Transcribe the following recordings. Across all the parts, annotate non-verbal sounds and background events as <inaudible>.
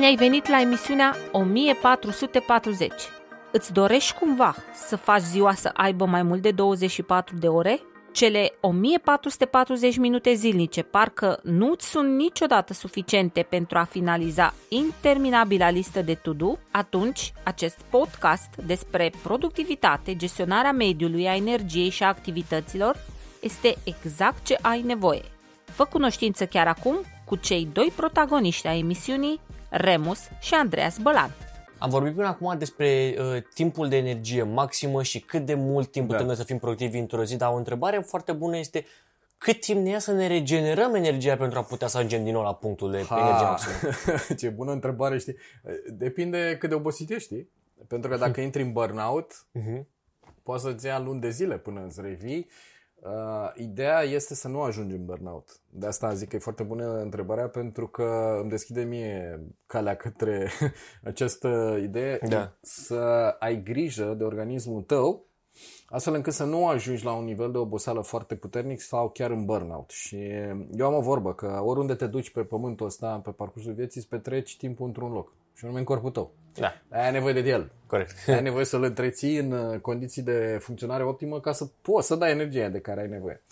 Bine ai venit la emisiunea 1440. Îți dorești cumva să faci ziua să aibă mai mult de 24 de ore? Cele 1440 minute zilnice parcă nu ți sunt niciodată suficiente pentru a finaliza interminabila listă de to-do? Atunci, acest podcast despre productivitate, gestionarea mediului, a energiei și a activităților este exact ce ai nevoie. Fă cunoștință chiar acum cu cei doi protagoniști ai emisiunii, Remus și Andreas Bălan. Am vorbit până acum despre uh, timpul de energie maximă și cât de mult timp da. putem să fim productivi într-o zi, dar o întrebare foarte bună este cât timp ne ia să ne regenerăm energia pentru a putea să ajungem din nou la punctul de ha, energie maximă? <laughs> Ce bună întrebare, știi? Depinde cât de obosit ești, știi? Pentru că dacă intri în burnout, uh-huh. poate să-ți ia luni de zile până îți revii Uh, ideea este să nu ajungi în burnout. De asta zic că e foarte bună întrebarea pentru că îmi deschide mie calea către <laughs> această idee da. să ai grijă de organismul tău astfel încât să nu ajungi la un nivel de oboseală foarte puternic sau chiar în burnout. Și eu am o vorbă că oriunde te duci pe pământul ăsta, pe parcursul vieții, îți petreci timpul într-un loc. Și anume în corpul tău. Da. Ai nevoie de el. Corect. Ai nevoie să-l întreții în uh, condiții de funcționare optimă ca să poți să dai energia de care ai nevoie.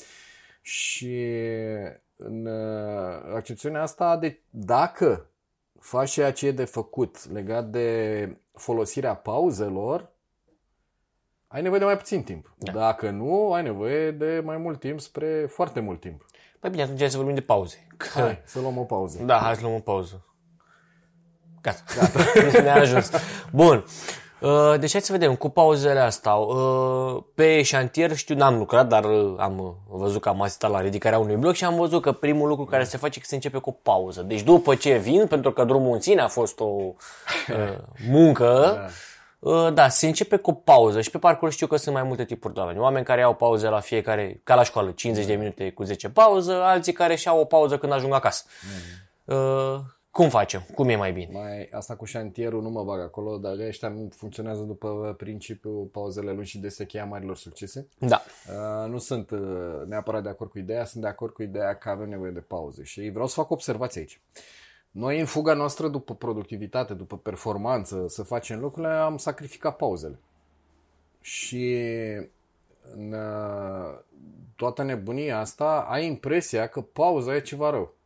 Și în uh, accepțiunea asta, de, dacă faci ceea ce e de făcut legat de folosirea pauzelor, ai nevoie de mai puțin timp. Da. Dacă nu, ai nevoie de mai mult timp spre foarte mult timp. Păi bine, atunci hai să vorbim de pauze. Că... Hai, să luăm o pauză. Da, hai să luăm o pauză. Gata. <laughs> Gata. Ne-a ajuns. Bun. Uh, deci hai să vedem, cu pauzele astea. Uh, pe șantier știu, n-am lucrat, dar uh, am văzut că am asistat la ridicarea unui bloc și am văzut că primul lucru care se face e că se începe cu o pauză. Deci după ce vin, pentru că drumul în sine a fost o <laughs> muncă, da. da, se începe cu o pauză și pe parcurs știu că sunt mai multe tipuri de oameni. Oameni care au pauze la fiecare, ca la școală, 50 de minute cu 10 pauză, alții care și-au o pauză când ajung acasă. Mm. Cum facem? Cum e mai bine? Mai, asta cu șantierul nu mă bag acolo, dar ăștia funcționează după principiul pauzele lungi și de cheia marilor succese. Da. Uh, nu sunt uh, neapărat de acord cu ideea, sunt de acord cu ideea că avem nevoie de pauze. Și vreau să fac observație aici. Noi în fuga noastră după productivitate, după performanță, să facem lucrurile, am sacrificat pauzele. Și în uh, toată nebunia asta ai impresia că pauza e ceva rău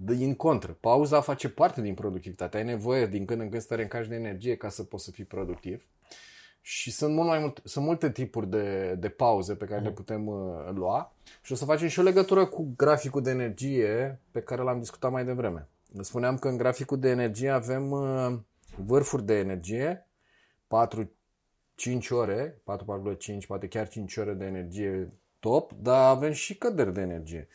din contră, pauza face parte din productivitate. Ai nevoie din când în când să te reîncarci de energie ca să poți să fii productiv. Și sunt, mult mai mult, sunt multe tipuri de, de pauze pe care mm. le putem uh, lua și o să facem și o legătură cu graficul de energie pe care l-am discutat mai devreme. Spuneam că în graficul de energie avem uh, vârfuri de energie, 4-5 ore, 4,5, poate chiar 5 ore de energie top, dar avem și căderi de energie.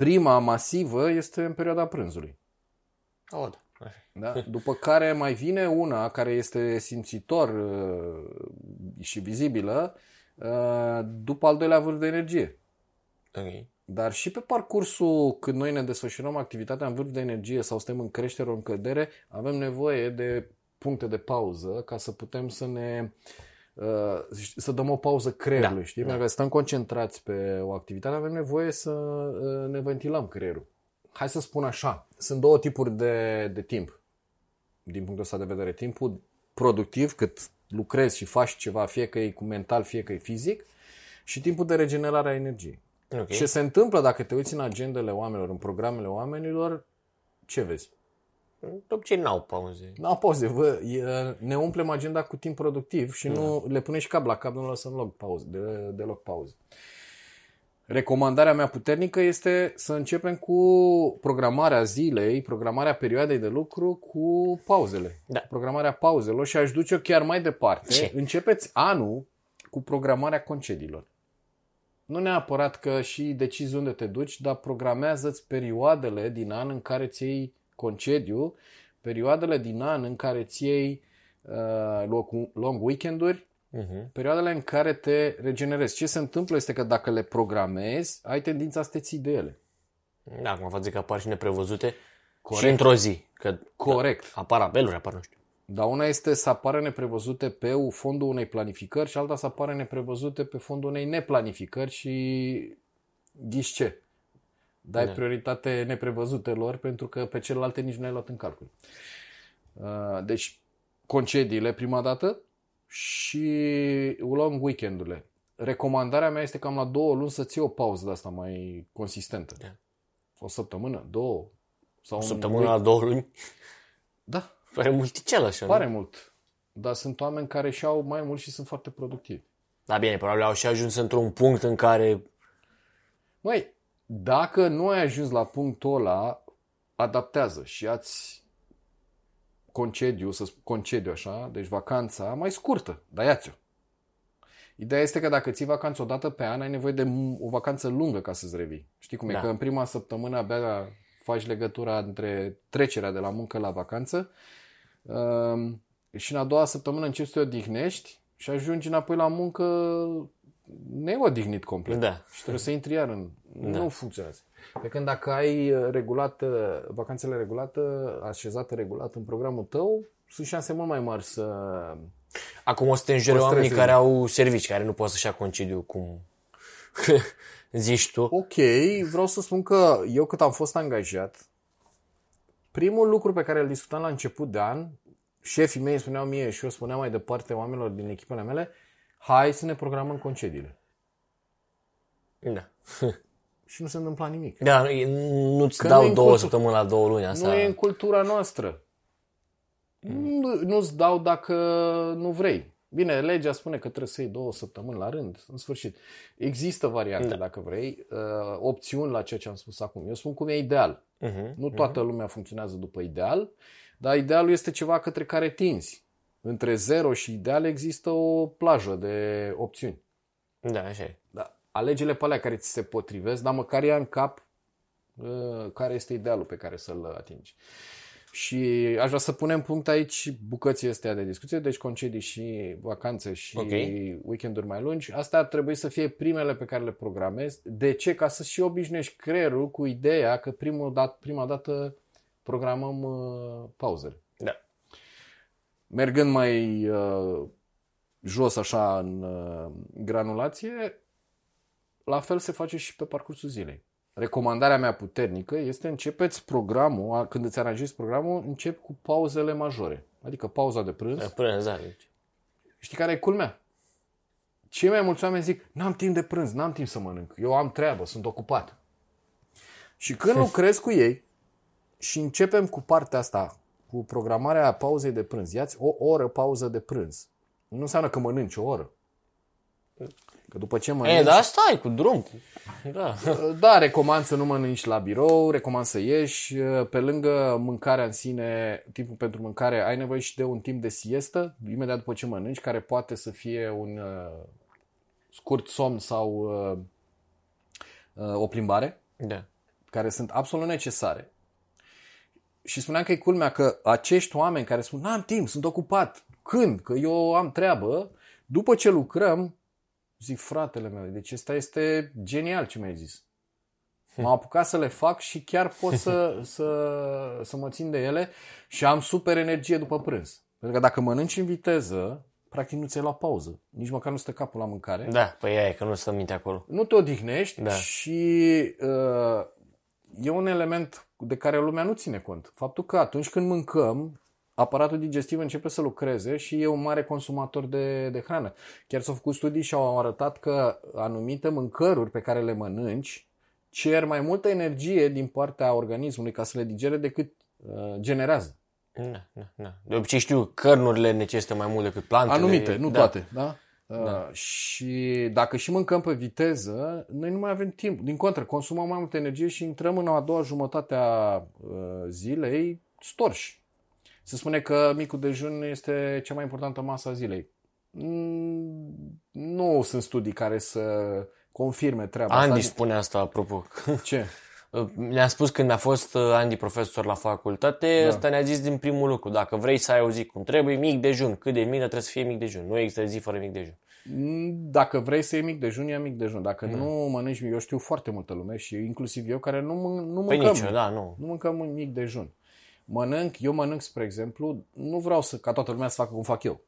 Prima masivă este în perioada prânzului. Aud. Da? După care mai vine una care este simțitor uh, și vizibilă uh, după al doilea vârf de energie. Okay. Dar și pe parcursul când noi ne desfășurăm activitatea în vârf de energie sau suntem în creștere, în cădere, avem nevoie de puncte de pauză ca să putem să ne uh, Uh, să dăm o pauză creierului, da, știi? Da. Pentru că stăm concentrați pe o activitate, avem nevoie să uh, ne ventilăm creierul. Hai să spun așa, sunt două tipuri de, de timp, din punctul ăsta de vedere. Timpul productiv, cât lucrezi și faci ceva, fie că e cu mental, fie că e fizic, și timpul de regenerare a energiei. Okay. Ce se întâmplă dacă te uiți în agendele oamenilor, în programele oamenilor, ce vezi? De obicei n-au pauze. N-au pauze. Vă, e, ne umplem agenda cu timp productiv și nu da. le punem și cap la cap, nu lăsăm loc pauze, de, deloc pauze. Recomandarea mea puternică este să începem cu programarea zilei, programarea perioadei de lucru cu pauzele. Da. Programarea pauzelor și aș duce chiar mai departe. Ce? Începeți anul cu programarea concediilor. Nu neapărat că și decizi unde te duci, dar programează-ți perioadele din an în care ți iei concediu, perioadele din an în care ți iei uh, long weekenduri, uh-huh. perioadele în care te regenerezi. Ce se întâmplă este că dacă le programezi, ai tendința să te ții de ele. Da, acum vă zic că apar și neprevăzute Corect. și într-o zi. Că Corect. Apar apeluri, apar nu știu. Dar una este să apară neprevăzute pe fondul unei planificări și alta să apară neprevăzute pe fondul unei neplanificări și ghiși ce? Dai da. prioritate neprevăzutelor pentru că pe celelalte nici nu ai luat în calcul. Uh, deci concediile prima dată și long weekendurile. Recomandarea mea este cam la două luni să ții o pauză de asta mai consistentă. Da. O săptămână, două. Sau o săptămână la două luni? Da. Pare multicel așa, Pare nu? mult. Dar sunt oameni care și-au mai mult și sunt foarte productivi. Da, bine, probabil au și ajuns într-un punct în care... Măi, dacă nu ai ajuns la punctul ăla, adaptează și ați concediu, să spun concediu așa, deci vacanța mai scurtă, dar ia-ți-o. Ideea este că dacă ții vacanță o dată pe an, ai nevoie de o vacanță lungă ca să-ți revii. Știi cum da. e? Că în prima săptămână abia faci legătura între trecerea de la muncă la vacanță um, și în a doua săptămână începi să te odihnești și ajungi înapoi la muncă neodihnit complet. Da. Și trebuie să intri iar în... Da. Nu funcționează. Pe când dacă ai regulat, vacanțele regulate, așezate regulat în programul tău, sunt șanse mult mai mari să... Acum o să te înjure oamenii care au servici, care nu pot să-și ia concediu cum <laughs> zici tu. Ok, vreau să spun că eu cât am fost angajat, primul lucru pe care îl discutam la început de an, șefii mei spuneau mie și eu spuneam mai departe oamenilor din echipele mele, hai să ne programăm concediile. Da. <laughs> și nu se întâmpla nimic. Da, nu-ți că dau nu două cultura, săptămâni la două luni asta. Nu e în cultura noastră. Mm. Nu, nu-ți dau dacă nu vrei. Bine, legea spune că trebuie să iei două săptămâni la rând, în sfârșit. Există variante, da. dacă vrei, uh, opțiuni la ceea ce am spus acum. Eu spun cum e ideal. Uh-huh, nu toată uh-huh. lumea funcționează după ideal, dar idealul este ceva către care tinzi. Între zero și ideal există o plajă de opțiuni. Da, așa e. Da. Alege-le pe alea care ți se potrivesc, dar măcar ia în cap uh, care este idealul pe care să-l atingi. Și aș vrea să punem punct aici bucății astea de discuție, deci concedii și vacanțe și okay. weekenduri mai lungi. Astea ar trebui să fie primele pe care le programezi. De ce? Ca să și obișnuiești creierul cu ideea că primul dat, prima dată programăm uh, pauzele. Da. Mergând mai uh, jos așa în uh, granulație, la fel se face și pe parcursul zilei recomandarea mea puternică este începeți programul, când îți aranjezi programul, încep cu pauzele majore. Adică pauza de prânz. De prânz, da. Știi care e culmea? Cei mai mulți oameni zic, n-am timp de prânz, n-am timp să mănânc, eu am treabă, sunt ocupat. Și când <laughs> lucrez cu ei și începem cu partea asta, cu programarea pauzei de prânz, iați o oră pauză de prânz. Nu înseamnă că mănânci o oră. Că după ce mănânci... E, da, stai cu drum. Da. da, recomand să nu mănânci la birou, recomand să ieși. Pe lângă mâncarea în sine, timpul pentru mâncare, ai nevoie și de un timp de siestă, imediat după ce mănânci, care poate să fie un uh, scurt somn sau uh, uh, o plimbare. Da. Care sunt absolut necesare. Și spuneam că e culmea că acești oameni care spun, n-am timp, sunt ocupat, când? Că eu am treabă, după ce lucrăm, Zic, fratele meu, deci asta este genial ce mi-ai zis. M-am <laughs> apucat să le fac și chiar pot să, <laughs> să, să mă țin de ele și am super energie după prânz. Pentru că dacă mănânci în viteză, practic nu ți-ai luat pauză. Nici măcar nu stă capul la mâncare. Da, păi e că nu stă minte acolo. Nu te odihnești da. și uh, e un element de care lumea nu ține cont. Faptul că atunci când mâncăm, aparatul digestiv începe să lucreze și e un mare consumator de, de hrană. Chiar s-au făcut studii și au arătat că anumite mâncăruri pe care le mănânci cer mai multă energie din partea organismului ca să le digere decât uh, generează. Na, na, na. De obicei știu, cărnurile necesită mai mult decât plantele. Anumite, nu da. toate, da? Da. Uh, și dacă și mâncăm pe viteză, noi nu mai avem timp. Din contră, consumăm mai multă energie și intrăm în a doua jumătate a uh, zilei storși. Se spune că micul dejun este cea mai importantă masă a zilei. Mm, nu sunt studii care să confirme treaba Andy asta. spune asta, apropo. Ce? <laughs> Ne-a spus când a fost uh, Andy profesor la facultate, da. ăsta ne-a zis din primul lucru, dacă vrei să ai o zi cum trebuie, mic dejun. Cât de mic, dar trebuie să fie mic dejun. Nu există zi fără mic dejun. Mm, Dacă vrei să iei mic dejun, ia mic dejun. Dacă nu mănânci, eu știu foarte multă lume și inclusiv eu care nu, mân- nu Păi mâncăm. nici, da, nu. Nu mâncăm mic dejun. Mănânc, eu mănânc, spre exemplu, nu vreau să ca toată lumea să facă cum fac eu.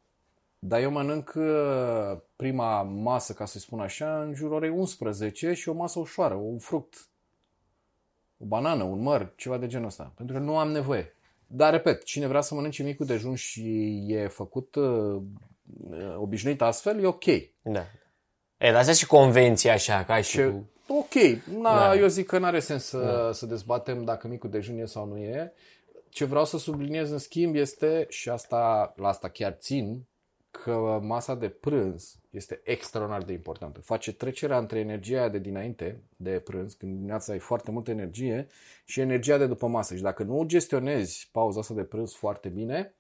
Dar eu mănânc uh, prima masă, ca să spun așa, în jurul orei 11 și o masă ușoară, un fruct, o banană, un măr, ceva de genul ăsta. Pentru că nu am nevoie. Dar, repet, cine vrea să mănânce micul dejun și e făcut uh, uh, obișnuit astfel, e ok. Da. E, dar asta și convenția așa, ca și Ce, cu... ok, na, Da. eu zic că nu are sens să, să dezbatem dacă micul dejun e sau nu e. Ce vreau să subliniez în schimb este, și asta, la asta chiar țin, că masa de prânz este extraordinar de importantă. Face trecerea între energia aia de dinainte, de prânz, când dimineața ai foarte multă energie, și energia de după masă. Și dacă nu gestionezi pauza asta de prânz foarte bine,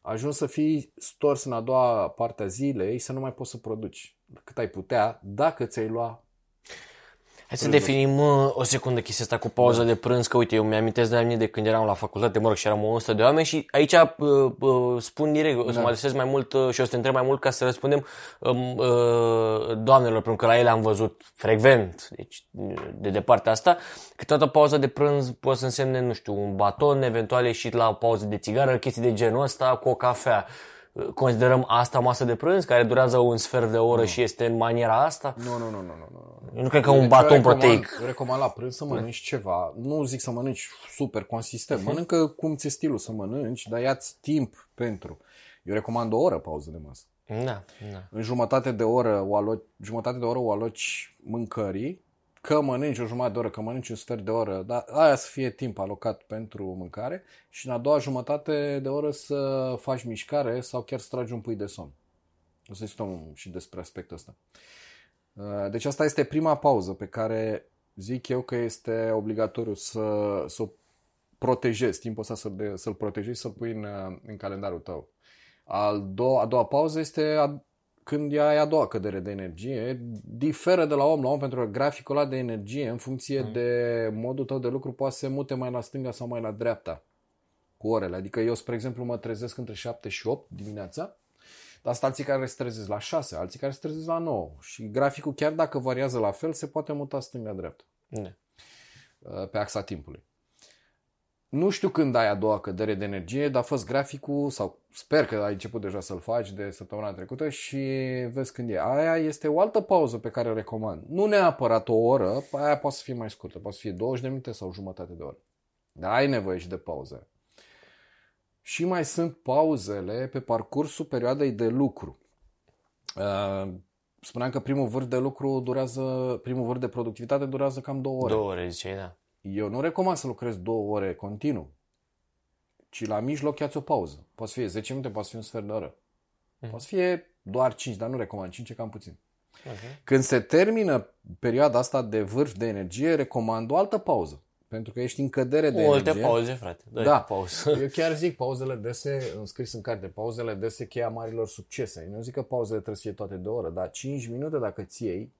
ajungi să fii stors în a doua parte a zilei, să nu mai poți să produci cât ai putea, dacă ți-ai lua Hai să definim uh, o secundă chestia asta cu pauză de prânz, că uite, eu mi-amintesc de la mine de când eram la facultate, mă rog, și eram 100 de oameni și aici uh, uh, spun direct, o să mă adresez mai mult uh, și o să te întreb mai mult ca să răspundem um, uh, doamnelor, pentru că la ele am văzut frecvent, deci uh, de departe asta, că toată pauza de prânz poate să însemne, nu știu, un baton, eventual ieșit la o pauză de țigară, chestii de genul ăsta, cu o cafea. Uh, Considerăm asta masă de prânz, care durează un sfert de oră și este în maniera asta? Nu, nu, nu, nu, nu, nu. Eu nu cred că un Deci baton eu recomand, proteic. eu Recomand la prânz să mănânci ceva. Nu zic să mănânci super consistent. <laughs> Mănâncă cum ți stilul să mănânci, dar ia-ți timp pentru. Eu recomand o oră pauză de masă. Da, da. În jumătate de oră o aloci, jumătate de oră o aloci mâncării, că mănânci o jumătate de oră, că mănânci un sfert de oră, dar aia să fie timp alocat pentru mâncare și în a doua jumătate de oră să faci mișcare sau chiar să tragi un pui de somn. O să discutăm și despre aspectul ăsta. Uh, Deci asta este prima pauză pe care zic eu că este obligatoriu să, să o protejezi, timpul ăsta să, de, să-l protejezi, să-l pui în, uh, în calendarul tău. Al doua, a doua pauză este a, când e a doua cădere de energie. Diferă de la om la om pentru că graficul ăla de energie, în funcție mm. de modul tău de lucru, poate să se mute mai la stânga sau mai la dreapta cu orele. Adică eu, spre exemplu, mă trezesc între 7 și 8 dimineața, dar sunt alții care se trezesc la 6, alții care se trezesc la 9. Și graficul, chiar dacă variază la fel, se poate muta stânga-dreapta da. uh, pe axa timpului. Nu știu când ai a doua cădere de energie, dar a fost graficul, sau sper că ai început deja să-l faci de săptămâna trecută și vezi când e. Aia este o altă pauză pe care o recomand. Nu neapărat o oră, aia poate să fie mai scurtă, poate să fie 20 de minute sau jumătate de oră. Dar ai nevoie și de pauze. Și mai sunt pauzele pe parcursul perioadei de lucru. Uh, Spuneam că primul vârf de lucru durează, primul vârf de productivitate durează cam două ore. Două ore, ziceai, da. Eu nu recomand să lucrezi două ore continuu, ci la mijloc ia o pauză. Poate să fie 10 minute, poate să fie un sfert de oră. Poate să fie doar 5, dar nu recomand. 5 e cam puțin. Ok. Când se termină perioada asta de vârf de energie, recomand o altă pauză. Pentru că ești în cădere de Multe energie. pauze, frate. Dă Da, pauză. <laughs> eu chiar zic pauzele dese, înscris în carte, pauzele dese cheia marilor succese. Eu nu zic că pauzele trebuie să fie toate de oră, dar 5 minute dacă ți iei, uh,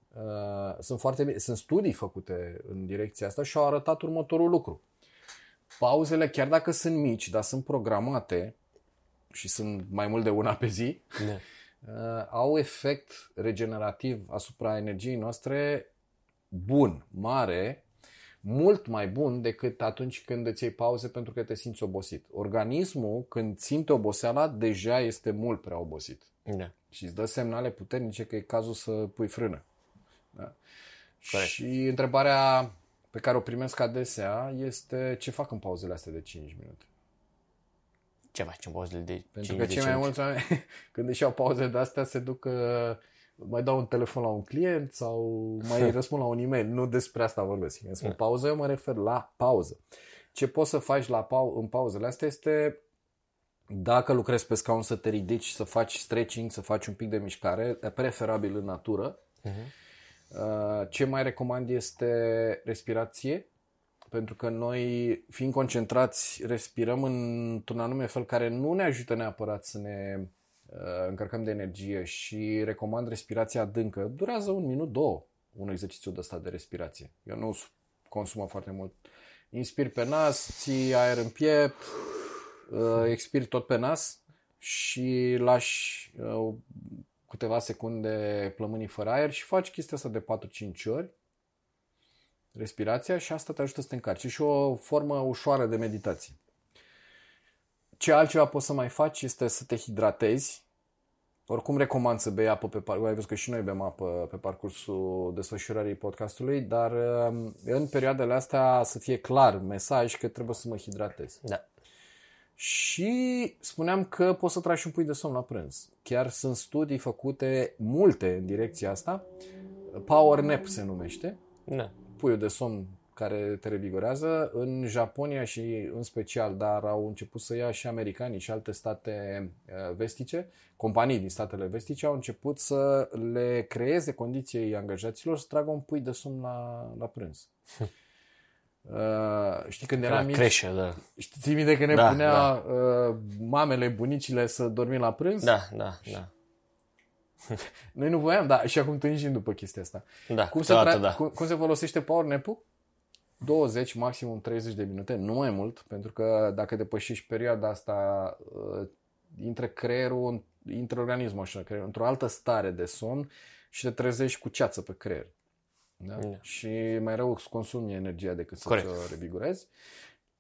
sunt foarte bine. Sunt studii făcute în direcția asta și au arătat următorul lucru. Pauzele, chiar dacă sunt mici, dar sunt programate și sunt mai mult de una pe zi, Da. <laughs> uh, au efect regenerativ asupra energiei noastre bun, mare, mult mai bun decât atunci când îți iei pauze pentru că te simți obosit. Organismul, când simte oboseala, deja este mult prea obosit Da. și îți dă semnale puternice că e cazul să pui frână. Da? Corect. Și întrebarea pe care o primesc adesea este ce fac în pauzele astea de 5 minute. Ce faci în pauzele de Pentru 5 că de cei mai 5? mulți oameni, <laughs> când își iau pauze de astea, se duc uh, mai dau un telefon la un client sau mai <laughs> răspund la un e-mail. Nu despre asta vorbesc. Când spun pauză, eu mă refer la pauză. Ce poți să faci la pau- în pauzele astea este dacă lucrezi pe scaun să te ridici, să faci stretching, să faci un pic de mișcare, preferabil în natură. Uh, Ce mai recomand este respirație, pentru că noi, fiind concentrați, respirăm într-un anume fel care nu ne ajută neapărat să ne uh, încărcăm de energie și recomand respirația adâncă. Durează un minut, două. un exercițiu de stat de respirație. Eu nu consumă foarte mult. Inspiri pe nas, ții aer în piept, uh, expiri tot pe nas și lași uh, câteva secunde plămânii fără aer și faci chestia asta de 4-5 ori, respirația și asta te ajută să te încarci. Și o formă ușoară de meditație. Ce altceva poți să mai faci este să te hidratezi. Oricum recomand să bei apă pe parcurs. Ai văzut că și noi bem apă pe parcursul desfășurării podcastului, dar um, în perioadele astea să fie clar mesaj că trebuie să mă hidratez. Da. Și spuneam că poți să tragi un pui de somn la prânz. Chiar sunt studii făcute, multe în direcția asta. Power nap se numește. Da. Puiul de somn care te revigorează. În Japonia și în special, dar au început să ia și americanii și alte state uh, vestice, companii din statele vestice au început să le creeze condiții angajaților să tragă un pui de somn la, la prânz. <laughs> Uh, știi când eram mici, crește, da. știi ții minte că ne Da, punea da. Uh, mamele, bunicile să dormim la prânz? Da, da, da. <laughs> Noi nu voiam, dar și acum tânjim după chestia asta. Da, cum, se câteodată tra- da. cum, cum se folosește power nap-ul? 20, maximum 30 de minute, nu mai mult, pentru că dacă depășești perioada asta, uh, intră creierul, intră organismul așa, creierul, într-o altă stare de somn și te trezești cu ceață pe creier. Da? Da. Și mai rău îți consumi energia decât să Corect. o revigorezi.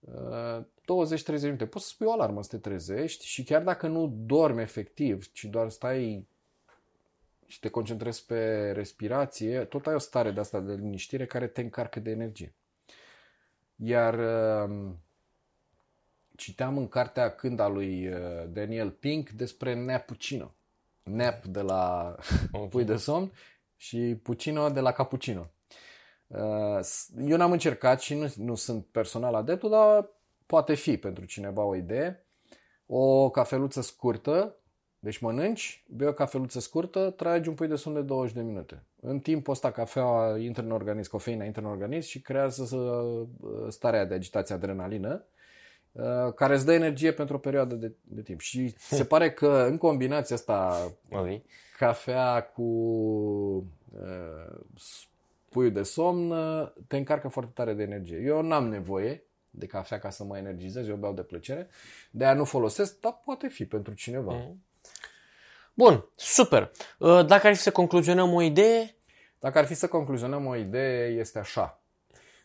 Uh, 20-30 de minute. Poți să spui o alarmă să te trezești și chiar dacă nu dormi efectiv, ci doar stai și te concentrezi pe respirație, tot ai o stare de asta de liniștire care te încarcă de energie. Iar uh, citeam în cartea Când a lui uh, Daniel Pink despre Neapuccino. Nap de la <laughs> pui de somn și Puccino de la Cappuccino. Uh, s- Eu n-am încercat și nu, nu sunt personal adeptul, dar poate fi pentru cineva o idee. O cafeluță scurtă, deci mănânci, bei o cafeluță scurtă, tragi un pui de somn de 20 de minute. În timpul ăsta cafeaua intră în organism, cofeina intră în organism și creează uh, starea de agitație adrenalină uh, care îți dă energie pentru o perioadă de, de timp. Și se <laughs> pare că în combinația asta Ok. cafea cu uh, puiul de somn uh, te încarcă foarte tare de energie. Eu n-am nevoie de cafea ca să mă energizez, eu beau de plăcere, de aia nu folosesc, dar poate fi pentru cineva. Mm. Bun, super. Uh, Dacă ar fi să concluzionăm o idee, Dacă ar fi să concluzionăm o idee, este așa.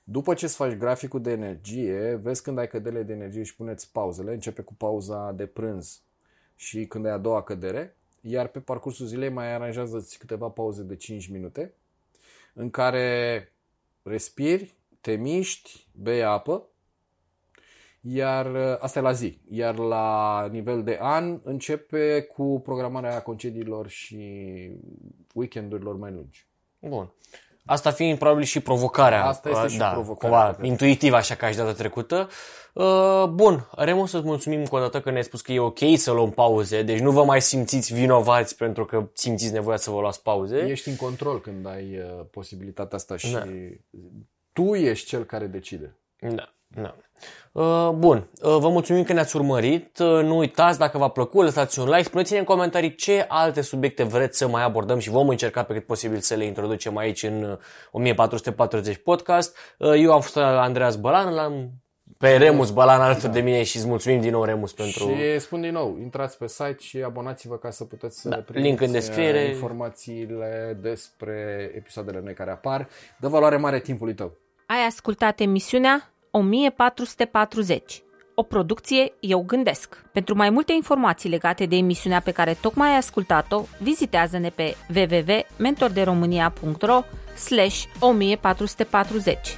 După ce îți faci graficul de energie, vezi când ai cădere de energie și puneți pauzele, începe cu pauza de prânz și când ai a doua cădere, iar pe parcursul zilei mai aranjează câteva pauze de 5 minute în care respiri, te miști, bei apă, iar asta e la zi. Iar la nivel de an începe cu programarea concediilor și weekendurilor mai lungi. bun. Asta fiind probabil și provocarea. Asta este uh, și da, provocarea, Cumva, cred. intuitiv, așa ca și data trecută. Uh, bun, Remu, să-ți mulțumim încă o dată că ne-ai spus că e ok să luăm pauze, deci nu vă mai simțiți vinovați pentru că simțiți nevoia să vă luați pauze. Ești în control când ai uh, posibilitatea asta și Da. tu ești cel care decide. Da, da. Uh, bun, uh, vă mulțumim că ne-ați urmărit. Uh, nu uitați, dacă v-a plăcut, lăsați un like, spuneți-ne în comentarii ce alte subiecte vreți să mai abordăm și vom încerca pe cât posibil să le introducem aici în uh, 1440 podcast. Uh, Eu am fost Andreas Bălan, l-am pe Remus Bălan alături de mine și îți mulțumim din nou, Remus, pentru... Și spun din nou, intrați pe site și abonați-vă ca să puteți să Da, primiți link în descriere. uh, informațiile despre episoadele noi care apar. Dă valoare mare timpului tău. Ai ascultat emisiunea 1440, o producție Eu Gândesc. Pentru mai multe informații legate de emisiunea pe care tocmai ai ascultat-o, vizitează-ne pe www.mentorderomânia.ro 1440.